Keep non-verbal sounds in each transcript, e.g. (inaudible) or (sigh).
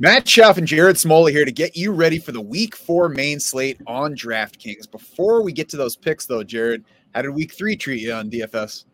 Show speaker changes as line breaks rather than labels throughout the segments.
Matt Schauf and Jared Smola here to get you ready for the week four main slate on DraftKings. Before we get to those picks, though, Jared, how did week three treat you on DFS?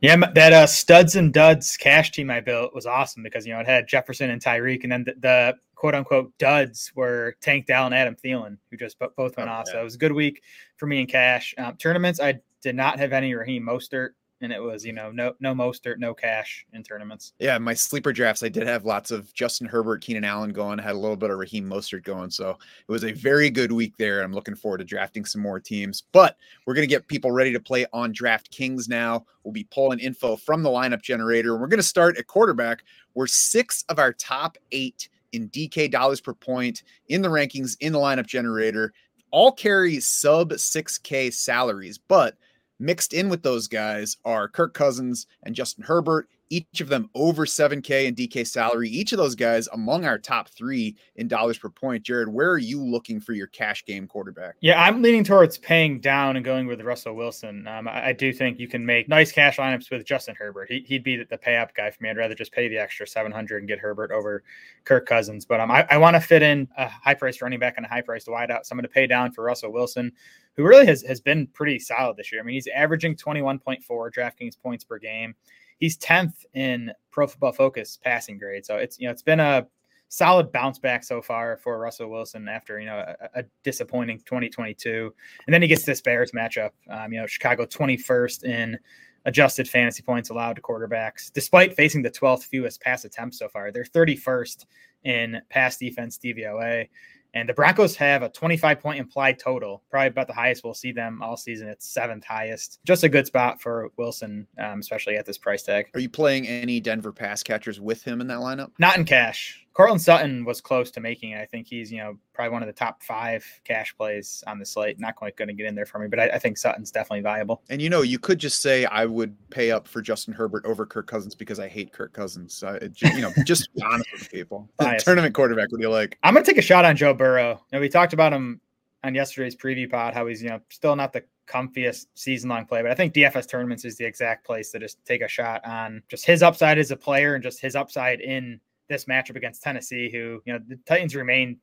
Yeah, that uh, studs and duds cash team I built was awesome because you know it had Jefferson and Tyreek, and then the, the quote unquote duds were Tank Dell and Adam Thielen, who just both went oh, off. Yeah. So it was a good week for me in cash. Um, tournaments, I did not have any Raheem Mostert and it was you know no no Mostert, no cash in tournaments.
Yeah, my sleeper drafts, I did have lots of Justin Herbert, Keenan Allen going, had a little bit of Raheem Mostert going, so it was a very good week there. I'm looking forward to drafting some more teams, but we're gonna get people ready to play on DraftKings now. We'll be pulling info from the lineup generator, and we're gonna start at quarterback. Where six of our top eight in DK dollars per point in the rankings in the lineup generator all carry sub 6K salaries, but Mixed in with those guys are Kirk Cousins and Justin Herbert, each of them over 7K and DK salary. Each of those guys among our top three in dollars per point. Jared, where are you looking for your cash game quarterback?
Yeah, I'm leaning towards paying down and going with Russell Wilson. Um, I, I, do think you can make nice cash lineups with Justin Herbert. He, would be the pay up guy for me. I'd rather just pay the extra 700 and get Herbert over Kirk Cousins. But um, I, I want to fit in a high priced running back and a high priced wideout. So I'm going to pay down for Russell Wilson who really has, has been pretty solid this year. I mean, he's averaging 21.4 DraftKings points per game. He's 10th in Pro Football Focus passing grade. So it's you know it's been a solid bounce back so far for Russell Wilson after you know a, a disappointing 2022, and then he gets this Bears matchup. Um, you know, Chicago 21st in adjusted fantasy points allowed to quarterbacks, despite facing the 12th fewest pass attempts so far. They're 31st in pass defense DVOA. And the Broncos have a 25 point implied total, probably about the highest we'll see them all season. It's seventh highest. Just a good spot for Wilson, um, especially at this price tag.
Are you playing any Denver pass catchers with him in that lineup?
Not in cash. Courtland Sutton was close to making it. I think he's, you know, probably one of the top five cash plays on the slate. Not quite going to get in there for me, but I, I, think Sutton's definitely viable.
And you know, you could just say I would pay up for Justin Herbert over Kirk Cousins because I hate Kirk Cousins. Uh, it, you know, (laughs) just be honest with people. (laughs) Tournament quarterback, what do you like?
I'm going to take a shot on Joe Burrow. You know, we talked about him on yesterday's preview pod how he's, you know, still not the comfiest season long play. But I think DFS tournaments is the exact place to just take a shot on just his upside as a player and just his upside in this matchup against Tennessee, who, you know, the Titans remain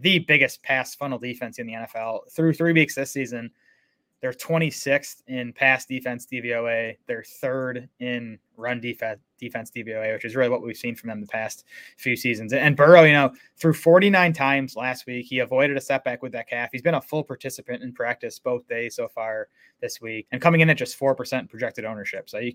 the biggest pass funnel defense in the NFL. Through three weeks this season, they're 26th in pass defense DVOA. They're third in run defense defense DVOA, which is really what we've seen from them the past few seasons. And Burrow, you know, through 49 times last week, he avoided a setback with that calf. He's been a full participant in practice both days so far this week, and coming in at just four percent projected ownership. So you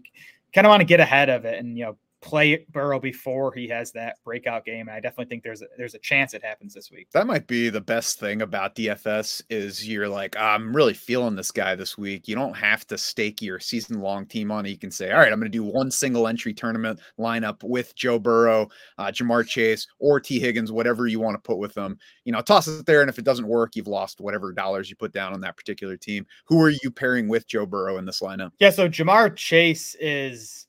kind of want to get ahead of it and you know play Burrow before he has that breakout game. And I definitely think there's a, there's a chance it happens this week.
That might be the best thing about DFS is you're like, I'm really feeling this guy this week. You don't have to stake your season long team on it. You can say, all right, I'm going to do one single entry tournament lineup with Joe Burrow, uh, Ja'Marr Chase, or Tee Higgins, whatever you want to put with them. You know, toss it there. And if it doesn't work, you've lost whatever dollars you put down on that particular team. Who are you pairing with Joe Burrow in this lineup?
Yeah. So Ja'Marr Chase is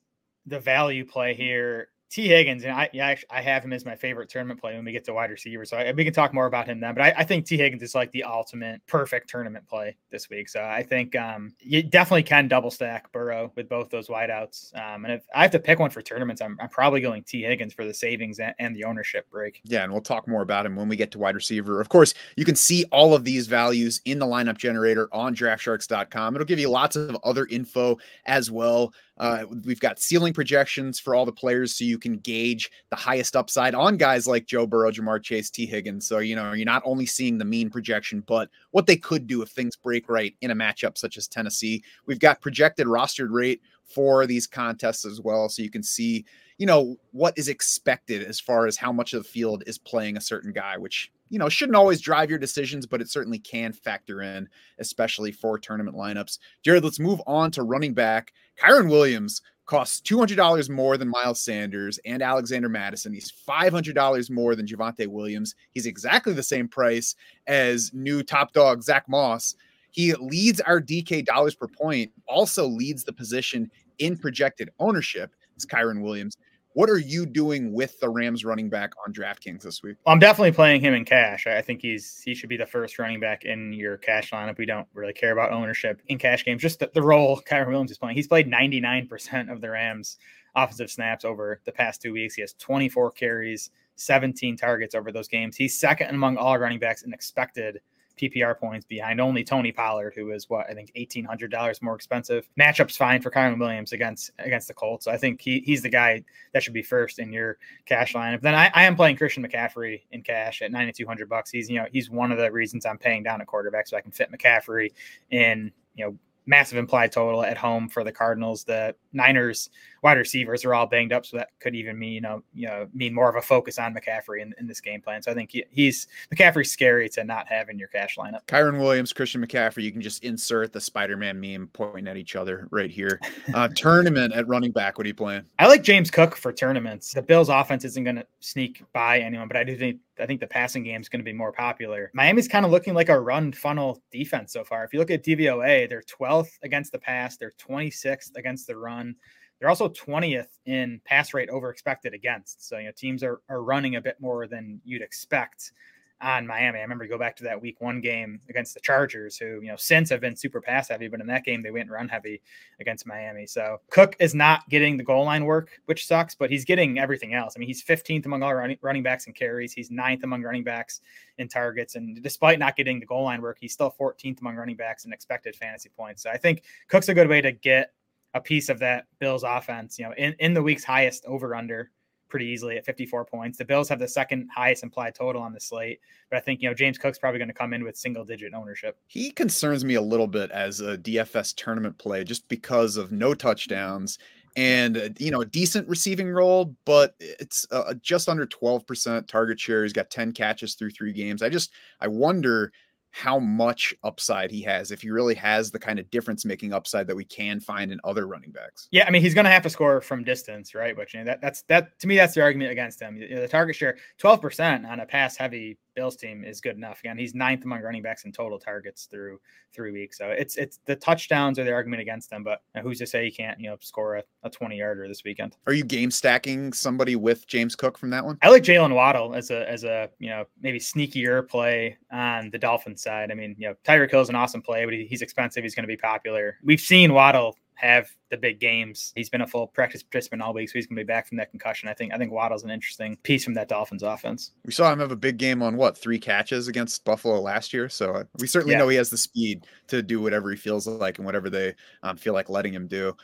the value play here Tee Higgins, and I, yeah, I have him as my favorite tournament play when we get to wide receiver. So I, we can talk more about him then. But I, I, think Tee Higgins is like the ultimate perfect tournament play this week. So I think um, you definitely can double stack Burrow with both those wideouts. Um, and if I have to pick one for tournaments, I'm, I'm probably going Tee Higgins for the savings and, and, the ownership break.
Yeah, and we'll talk more about him when we get to wide receiver. Of course, you can see all of these values in the lineup generator on DraftSharks.com. It'll give you lots of other info as well. Uh, we've got ceiling projections for all the players so you can gauge the highest upside on guys like Joe Burrow, Ja'Marr Chase, Tee Higgins. So, you know, you're not only seeing the mean projection, but what they could do if things break right in a matchup such as Tennessee. We've got projected rostered rate for these contests as well. So you can see, you know, what is expected as far as how much of the field is playing a certain guy, which you know, shouldn't always drive your decisions, but it certainly can factor in, especially for tournament lineups. Jared, let's move on to running back. Kyren Williams costs $200 more than Miles Sanders and Alexander Mattison. He's $500 more than Javonte Williams. He's exactly the same price as new top dog Zach Moss. He leads our DK dollars per point, also leads the position in projected ownership. It's Kyren Williams. What are you doing with the Rams running back on DraftKings this week?
I'm definitely playing him in cash. I think he's he should be the first running back in your cash lineup. We don't really care about ownership in cash games, just the, the role Kyren Williams is playing. He's played 99% of the Rams offensive snaps over the past two weeks. He has 24 carries, 17 targets over those games. He's second among all running backs in expected PPR points behind only Tony Pollard, who is what I think eighteen hundred dollars more expensive. Matchup's fine for Kyren Williams against against the Colts. So I think he he's the guy that should be first in your cash lineup. Then I, I am playing Christian McCaffrey in cash at ninety two hundred bucks. He's you know he's one of the reasons I'm paying down a quarterback so I can fit McCaffrey in you know massive implied total at home for the Cardinals. The Niners wide receivers are all banged up, so that could even mean you know you know mean more of a focus on McCaffrey in, in this game plan. So I think he, he's McCaffrey's scary to not have in your cash lineup.
Kyren Williams, Christian McCaffrey, you can just insert the Spider-Man meme pointing at each other right here. Uh, (laughs) tournament at running back. What are you playing?
I like James Cook for tournaments. The Bills' offense isn't going to sneak by anyone, but I do think I think the passing game is going to be more popular. Miami's kind of looking like a run funnel defense so far. If you look at DVOA, they're 12th against the pass, they're 26th against the run. They're also 20th in pass rate over expected against. So, you know, teams are, are running a bit more than you'd expect on Miami. I remember you go back to that week one game against the Chargers, who, you know, since have been super pass heavy, but in that game they went run heavy against Miami. So Cook is not getting the goal line work, which sucks, but he's getting everything else. I mean, he's 15th among all running, running backs and carries. He's ninth among running backs in targets. And despite not getting the goal line work, he's still 14th among running backs in expected fantasy points. So I think Cook's a good way to get a piece of that Bills offense, you know, in, in the week's highest over under pretty easily at 54 points. The Bills have the second highest implied total on the slate, but I think, you know, James Cook's probably going to come in with single digit ownership.
He concerns me a little bit as a DFS tournament play just because of no touchdowns and you know a decent receiving role but it's uh, just under 12% target share he's got 10 catches through three games i just i wonder how much upside he has if he really has the kind of difference making upside that we can find in other running backs.
Yeah, I mean he's going to have to score from distance, right? But you know, that that's that to me that's the argument against him. You know, the target share 12% on a pass heavy Bills team is good enough. Again, he's ninth among running backs in total targets through three weeks. So it's it's the touchdowns are the argument against them, but who's to say he can't, you know, score a, a 20 yarder this weekend?
Are you game stacking somebody with James Cook from that one?
I like Jaylen Waddle as a as a you know maybe sneakier play on the Dolphins side. I mean, you know, Tyreek Hill is an awesome play, but he, he's expensive. He's going to be popular. We've seen Waddle have the big games. He's been a full practice participant all week, so he's going to be back from that concussion. I think I think Waddle's an interesting piece from that Dolphins offense.
We saw him have a big game on what three catches against Buffalo last year, so uh, we certainly yeah. know he has the speed to do whatever he feels like and whatever they um, feel like letting him do.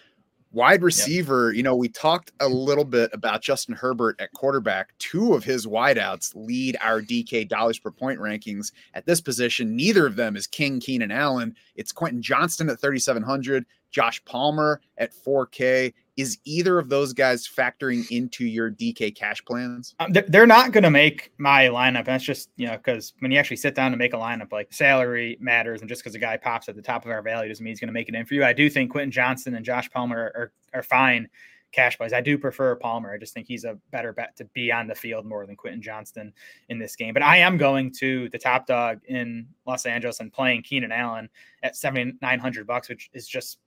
Wide receiver, yep. you know, we talked a little bit about Justin Herbert at quarterback. Two of his wideouts lead our DK dollars per point rankings at this position. Neither of them is King Keenan Allen. It's Quentin Johnston at 3,700, Josh Palmer at 4K. Is either of those guys factoring into your DK cash plans?
Um, they're not going to make my lineup. That's just, you know, because when you actually sit down to make a lineup, like salary matters. And just because a guy pops at the top of our value doesn't mean he's going to make it in for you. I do think Quentin Johnston and Josh Palmer are, are, are fine cash plays. I do prefer Palmer. I just think he's a better bet to be on the field more than Quentin Johnston in this game. But I am going to the top dog in Los Angeles and playing Keenan Allen at 7,900 bucks, which is just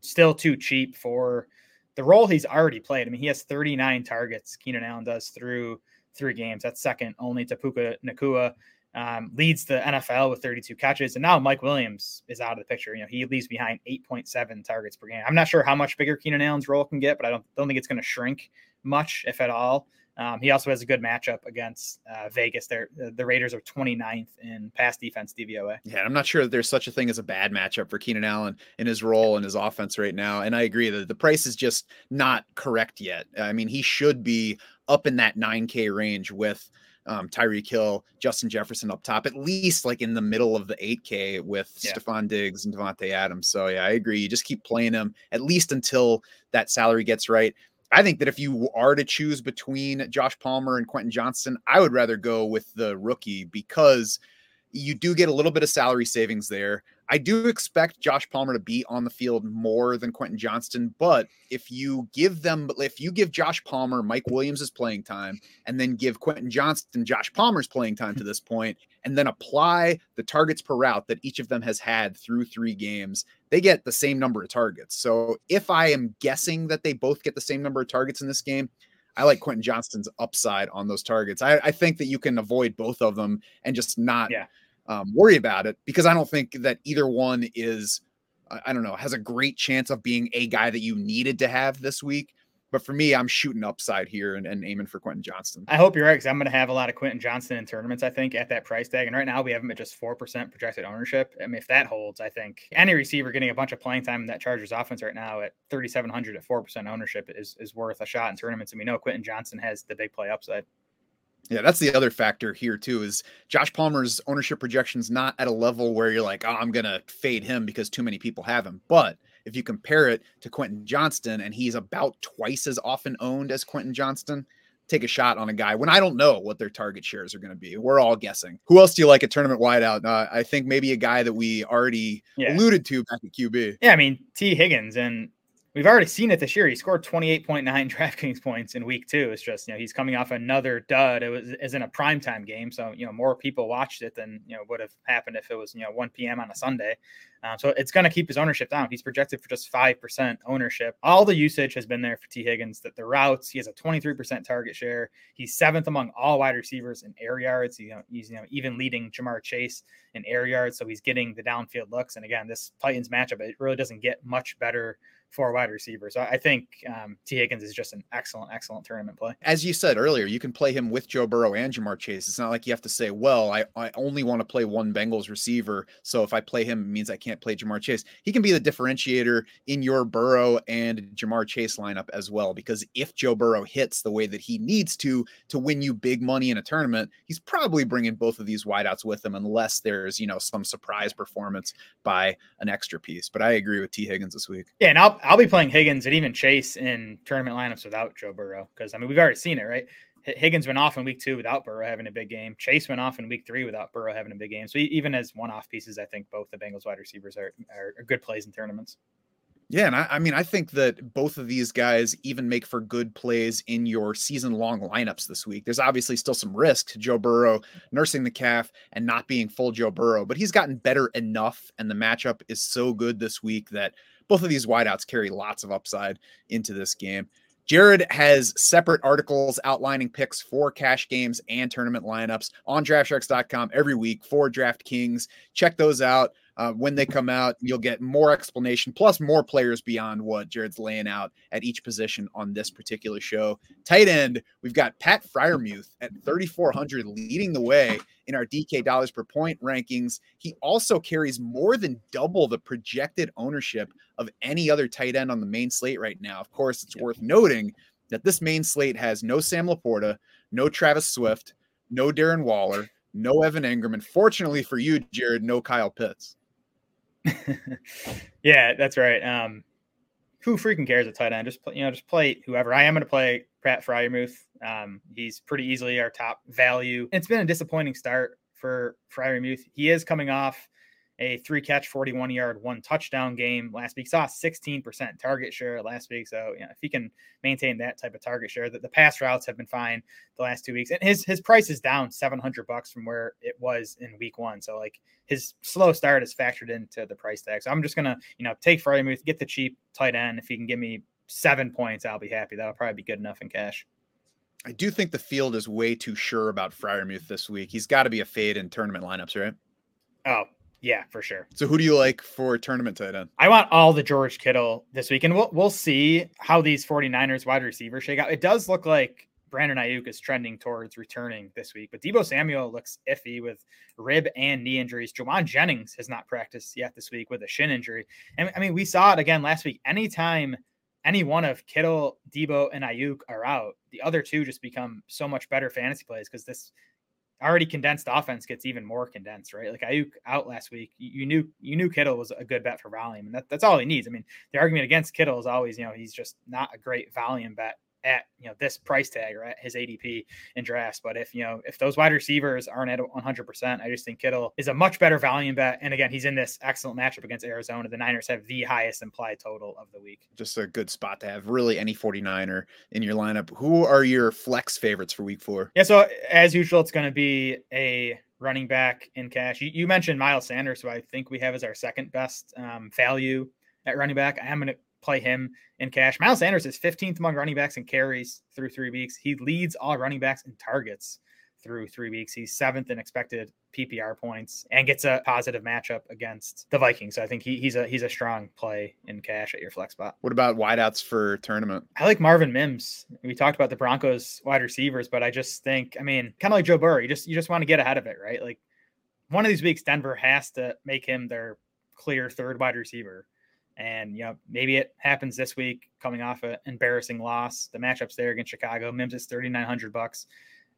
still too cheap for the role he's already played. I mean, he has 39 targets. Keenan Allen does through three games. That's second only to Puka Nacua. Um, leads the NFL with 32 catches, and now Mike Williams is out of the picture. You know, he leaves behind 8.7 targets per game. I'm not sure how much bigger Keenan Allen's role can get, but I don't don't think it's going to shrink much, if at all. Um, he also has a good matchup against uh, Vegas. They're, the Raiders are 29th in pass defense DVOA.
Yeah, I'm not sure that there's such a thing as a bad matchup for Keenan Allen in his role and his offense right now. And I agree that the price is just not correct yet. I mean, he should be up in that 9K range with um, Tyreek Hill, Justin Jefferson up top, at least like in the middle of the 8K with yeah. Stefon Diggs and Davante Adams. So yeah, I agree. You just keep playing him at least until that salary gets right. I think that if you are to choose between Josh Palmer and Quentin Johnston, I would rather go with the rookie because you do get a little bit of salary savings there. I do expect Josh Palmer to be on the field more than Quentin Johnston, but if you give them, if you give Josh Palmer Mike Williams' playing time, and then give Quentin Johnston Josh Palmer's playing time to hmm. this point, and then apply the targets per route that each of them has had through three games, they get the same number of targets. So if I am guessing that they both get the same number of targets in this game, I like Quentin Johnston's upside on those targets. I, I think that you can avoid both of them and just not. Yeah um, worry about it because I don't think that either one is, I don't know, has a great chance of being a guy that you needed to have this week. But for me, I'm shooting upside here and, and aiming for Quentin Johnston.
I hope you're right because I'm going to have a lot of Quentin Johnston in tournaments. I think at that price tag, and right now we have him at just four percent projected ownership. I mean, if that holds, I think any receiver getting a bunch of playing time in that Chargers offense right now at 3,700 at four percent ownership is is worth a shot in tournaments. And we know Quentin Johnston has the big play upside.
Yeah, that's the other factor here too. Is Josh Palmer's ownership projections not at a level where you're like, oh, I'm gonna fade him because too many people have him. But if you compare it to Quentin Johnston, and he's about twice as often owned as Quentin Johnston, take a shot on a guy when I don't know what their target shares are going to be. We're all guessing. Who else do you like at tournament wideout? Uh, I think maybe a guy that we already yeah. alluded to back at QB.
Yeah, I mean Tee Higgins, and we've already seen it this year. He scored 28.9 (laughs) DraftKings points in week two. It's just, you know, he's coming off another dud. It was is in a primetime game. So, you know, more people watched it than, you know, would have happened if it was, you know, 1 p.m. on a Sunday. Um, so it's going to keep his ownership down. He's projected for just 5% ownership. All the usage has been there for Tee Higgins, that the routes, he has a 23% target share. He's seventh among all wide receivers in air yards. You know, he's, you know, even leading Ja'Marr Chase in air yards. So he's getting the downfield looks. And again, this Titans matchup, it really doesn't get much better for wide receivers. I think um, Tee Higgins is just an excellent, excellent tournament play.
As you said earlier, you can play him with Joe Burrow and Ja'Marr Chase. It's not like you have to say, well, I, I only want to play one Bengals receiver. So if I play him, it means I can't play Ja'Marr Chase. He can be the differentiator in your Burrow and Ja'Marr Chase lineup as well. Because if Joe Burrow hits the way that he needs to to win you big money in a tournament, he's probably bringing both of these wideouts with him, unless there's, you know, some surprise performance by an extra piece. But I agree with Tee Higgins this week.
Yeah, and I'll I'll be playing Higgins and even Chase in tournament lineups without Joe Burrow because I mean we've already seen it, right? Higgins went off in week two without Burrow having a big game. Chase went off in week three without Burrow having a big game. So even as one-off pieces, I think both the Bengals wide receivers are, are, good plays in tournaments.
Yeah, and I, I, mean, I think that both of these guys even make for good plays in your season-long lineups this week. There's obviously still some risk to Joe Burrow nursing the calf and not being full Joe Burrow, but he's gotten better enough, and the matchup is so good this week that both of these wideouts carry lots of upside into this game. Jared has separate articles outlining picks for cash games and tournament lineups on draftsharks.com every week for DraftKings. Check those out. Uh, when they come out, you'll get more explanation plus more players beyond what Jared's laying out at each position on this particular show. Tight end, we've got Pat Freiermuth at 3,400 leading the way in our DK dollars per point rankings. He also carries more than double the projected ownership of any other tight end on the main slate right now. Of course, it's worth noting that this main slate has no Sam LaPorta, no Travis Swift, no Darren Waller, no Evan Engram, and fortunately for you, Jared, no Kyle Pitts. (laughs)
yeah, that's right. Um, who freaking cares at tight end? Just play, you know, just play whoever. I am going to play Pat Freiermuth. Um, he's pretty easily our top value. It's been a disappointing start for Freiermuth. He is coming off a three catch, 41 yard, one touchdown game last week. Saw 16% target share last week. So, you know, if he can maintain that type of target share, that the pass routes have been fine the last two weeks. And his his price is down 700 bucks from where it was in week one. So, like his slow start is factored into the price tag. So, I'm just gonna, you know, take Freiermuth, get the cheap tight end. If he can give me seven points, I'll be happy. That'll probably be good enough in cash.
I do think the field is way too sure about Freiermuth this week. He's got to be a fade in tournament lineups, right?
Oh, yeah, for sure.
So who do you like for tournament tight end?
I want all the George Kittle this week, and we'll we'll see how these 49ers wide receivers shake out. It does look like Brandon Aiyuk is trending towards returning this week, but Deebo Samuel looks iffy with rib and knee injuries. Jauan Jennings has not practiced yet this week with a shin injury. And I mean, we saw it again last week. Anytime any one of Kittle, Deebo, and Aiyuk are out, the other two just become so much better fantasy plays because this already condensed offense gets even more condensed, right? Like Aiyuk out last week, you knew you knew Kittle was a good bet for volume, and that, that's all he needs. I mean, the argument against Kittle is always, you know, he's just not a great volume bet at you know this price tag or at his ADP in drafts. But if you know if those wide receivers aren't at 100, percent I just think Kittle is a much better volume bet. And again, he's in this excellent matchup against Arizona. The Niners have the highest implied total of the week.
Just a good spot to have really any 49er in your lineup. Who are your flex favorites for Week Four?
Yeah, so as usual, it's going to be a running back in cash. You, you, mentioned Miles Sanders, who I think we have as our second best um, value at running back. I am going to play him in cash. Miles Sanders is 15th among running backs and carries through three weeks. He leads all running backs in targets through three weeks. He's seventh in expected PPR points and gets a positive matchup against the Vikings. So I think he, he's a he's a strong play in cash at your flex spot.
What about wideouts for tournament?
I like Marvin Mims. We talked about the Broncos wide receivers, but I just think, I mean, kind of like Joe Burrow, you just you just want to get ahead of it, right? Like one of these weeks, Denver has to make him their clear third wide receiver. And you know, maybe it happens this week, coming off an embarrassing loss. The matchups there against Chicago, Mims is thirty nine hundred bucks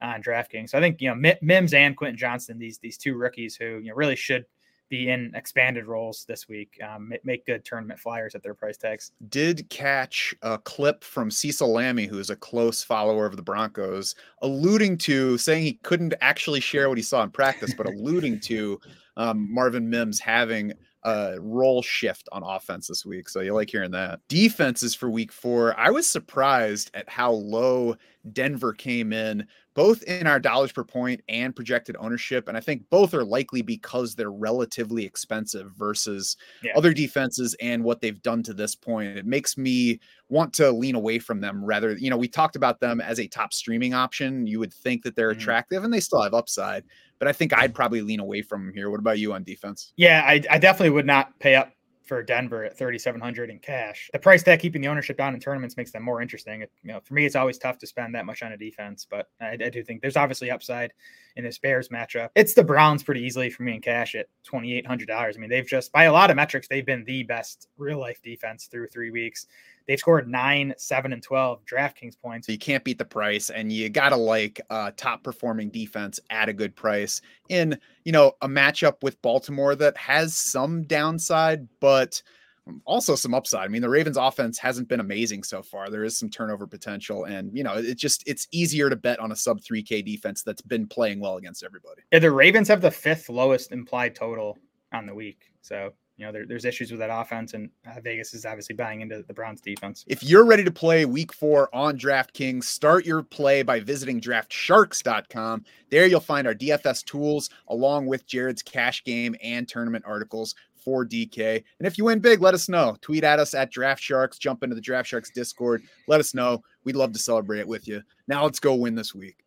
on DraftKings. So I think you know Mims and Quentin Johnston, these these two rookies who you know really should be in expanded roles this week. Um, make good tournament flyers at their price tags.
Did catch a clip from Cecil Lammey, who is a close follower of the Broncos, alluding to saying he couldn't actually share what he saw in practice, but alluding to (laughs) um, Marvin Mims having a role shift on offense this week. So you like hearing that. Defenses for week four. I was surprised at how low Denver came in, both in our dollars per point and projected ownership. And I think both are likely because they're relatively expensive versus yeah. other defenses and what they've done to this point. It makes me want to lean away from them rather. You know, we talked about them as a top streaming option. You would think that they're mm-hmm. attractive and they still have upside, but I think I'd probably lean away from them here. What about you on defense?
Yeah, I, I definitely would not pay up for Denver at 3,700 in cash. The price tag keeping the ownership down in tournaments makes them more interesting. It, you know, for me, it's always tough to spend that much on a defense, but I, I, do think there's obviously upside in this Bears matchup. It's the Browns pretty easily for me in cash at $2,800. I mean, they've just, by a lot of metrics, they've been the best real life defense through three weeks. They've scored nine, seven, and 12 DraftKings points.
So you can't beat the price, and you got to like uh, top performing defense at a good price in, you know, a matchup with Baltimore that has some downside, but also some upside. I mean, the Ravens offense hasn't been amazing so far. There is some turnover potential and, you know, it just it's easier to bet on a sub 3k defense that's been playing well against everybody.
Yeah, the Ravens have the fifth lowest implied total on the week. So you know, there, there's issues with that offense, and uh, Vegas is obviously buying into the Browns defense.
If you're ready to play week four on DraftKings, start your play by visiting draftsharks.com. There you'll find our DFS tools along with Jared's cash game and tournament articles for DK. And if you win big, let us know. Tweet at us at Draft Sharks, jump into the Draft Sharks Discord. Let us know. We'd love to celebrate it with you. Now let's go win this week.